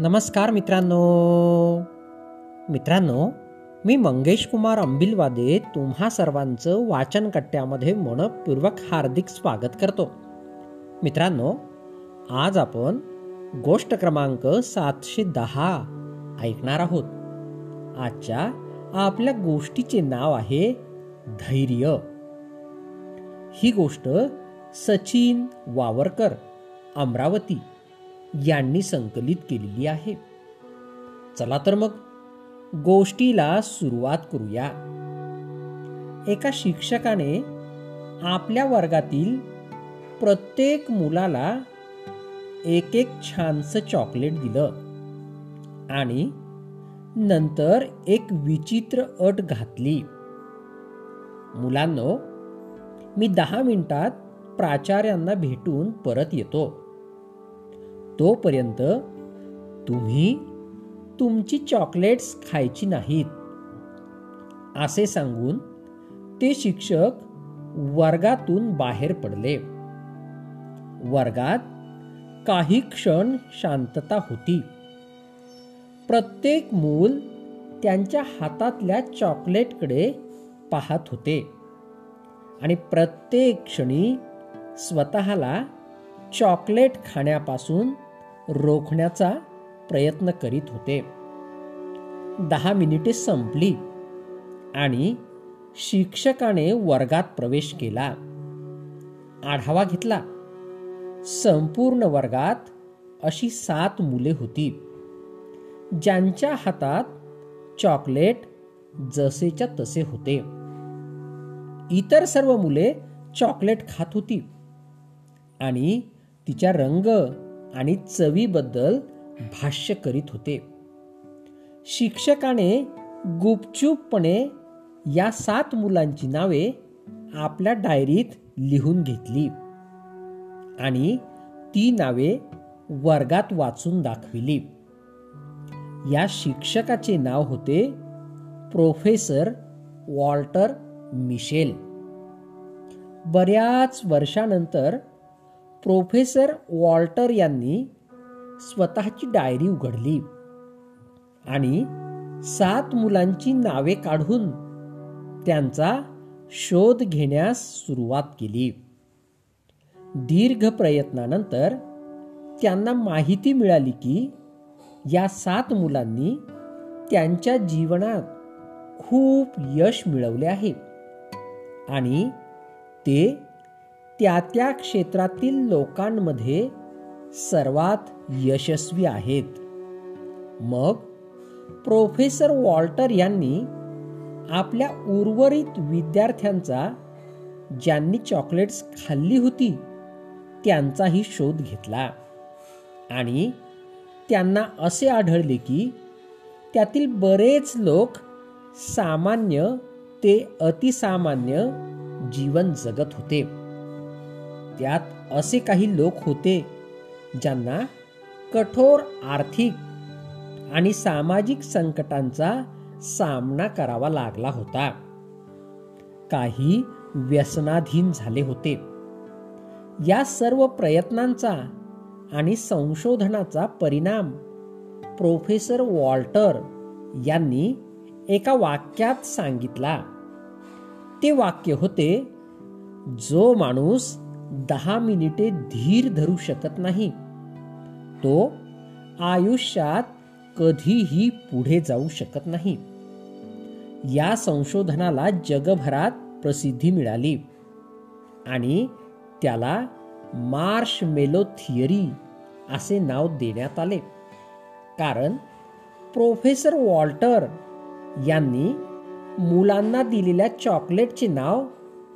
नमस्कार मित्रांनो. मित्रांनो मी मंगेश कुमार अंबिलवादे तुम्हा सर्वांचं वाचन कट्ट्यामध्ये मनपूर्वक हार्दिक स्वागत करतो. मित्रांनो आज आपण गोष्ट क्रमांक सातशे दहा ऐकणार आहोत. आजच्या आपल्या गोष्टीचे नाव आहे धैर्य. ही गोष्ट सचिन वावरकर अमरावती यांनी संकलित केलेली आहे. चला तर मग गोष्टीला सुरुवात करूया. एका शिक्षकाने आपल्या वर्गातील प्रत्येक मुलाला एक एक छानसं चॉकलेट दिलं आणि नंतर एक विचित्र अट घातली. मुलांनो मी दहा मिनिटात प्राचार्यांना भेटून परत येतो. तोपर्यंत तुम्ही तुमची चॉकलेट्स खायची नाहीत. असे सांगून ते शिक्षक वर्गातून बाहेर पडले. वर्गात काही क्षण शांतता होती. प्रत्येक मूल त्यांच्या हातातल्या चॉकलेटकडे पाहत होते आणि प्रत्येक क्षणी स्वतःला चॉकलेट खाण्यापासून रोखण्याचा प्रयत्न करीत होते. दहा मिनिटे संपली आणि शिक्षकाने वर्गात प्रवेश केला. आढावा घेतला. संपूर्ण वर्गात अशी सात मुले होती. ज्यांच्या हातात चॉकलेट जसेच्या तसे होते. इतर सर्व मुले चॉकलेट खात होती आणि तिच्या रंग आणि चवीबद्दल भाष्य करीत होते. शिक्षकाने गुपचूपपणे या सात मुलांची नावे आपल्या डायरीत लिहून घेतली आणि ती नावे वर्गात वाचून दाखविली. या शिक्षकाचे नाव होते प्रोफेसर वॉल्टर मिशेल. बऱ्याच वर्षानंतर प्रोफेसर वॉल्टर यांनी स्वतःची डायरी उघडली आणि सात मुलांची नावे काढून त्यांचा शोध घेण्यास सुरुवात केली. दीर्घ प्रयत्नानंतर त्यांना माहिती मिळाली की या सात मुलांनी त्यांच्या जीवनात खूप यश मिळवले आहे आणि ते त्या त्या क्षेत्रातील लोकांमध्ये सर्वात यशस्वी आहेत. मग प्रोफेसर वॉल्टर यांनी आपल्या उर्वरित विद्यार्थ्यांचा ज्यांनी चॉकलेट्स खाल्ली होती त्यांचाही शोध घेतला. आणि त्यांना असे आढळले की त्यातील बरेच लोक सामान्य ते अतिसामान्य जीवन जगत होते. त्यात असे काही लोक होते ज्यांना कठोर आर्थिक आणि सामाजिक संकटांचा सामना करावा लागला होता. काही व्यसनाधीन झाले होते. या सर्व प्रयत्नांचा आणि संशोधनाचा परिणाम प्रोफेसर वॉल्टर यांनी एका वाक्यात सांगितला. ते वाक्य होते जो माणूस दहा मिनिटे धीर धरू शकत नाही. तो आयुष्यात कधीही पुढे जाऊ शकत नाही. या संशोधनाला जगभरात प्रसिद्धी मिळाली आणि त्याला मार्श मेलो थिअरी असे नाव देण्यात आले. कारण प्रोफेसर वॉल्टर यांनी मुलांना दिलेल्या चॉकलेटचे नाव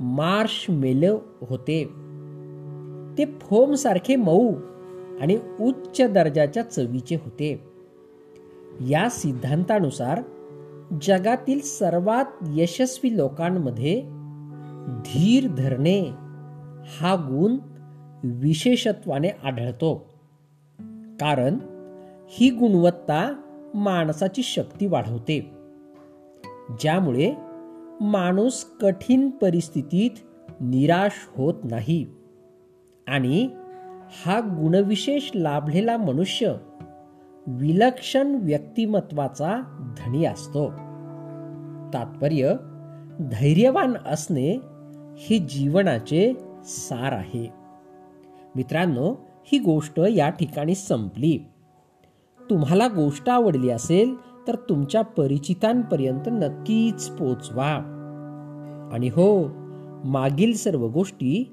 मार्श मेलो होते. ते फोमसारखे मऊ आणि उच्च दर्जाच्या चवीचे होते. या सिद्धांतानुसार जगातील सर्वात यशस्वी लोकांमध्ये धीर धरणे हा गुण विशेषत्वाने आढळतो. कारण ही गुणवत्ता माणसाची शक्ती वाढवते. ज्यामुळे माणूस कठीण परिस्थितीत निराश होत नाही. आणि हा गुणविशेष लाभलेला मनुष्य विलक्षण व्यक्तिमत्वाचा धनी असतो. तात्पर्य धैर्यवान असणे हे जीवनाचे सार आहे. मित्रांनो ही गोष्ट या ठिकाणी संपली. तुम्हाला गोष्ट आवडली असेल तर तुमच्या परिचितांपर्यंत नक्कीच पोचवा. आणि हो मागील सर्व गोष्टी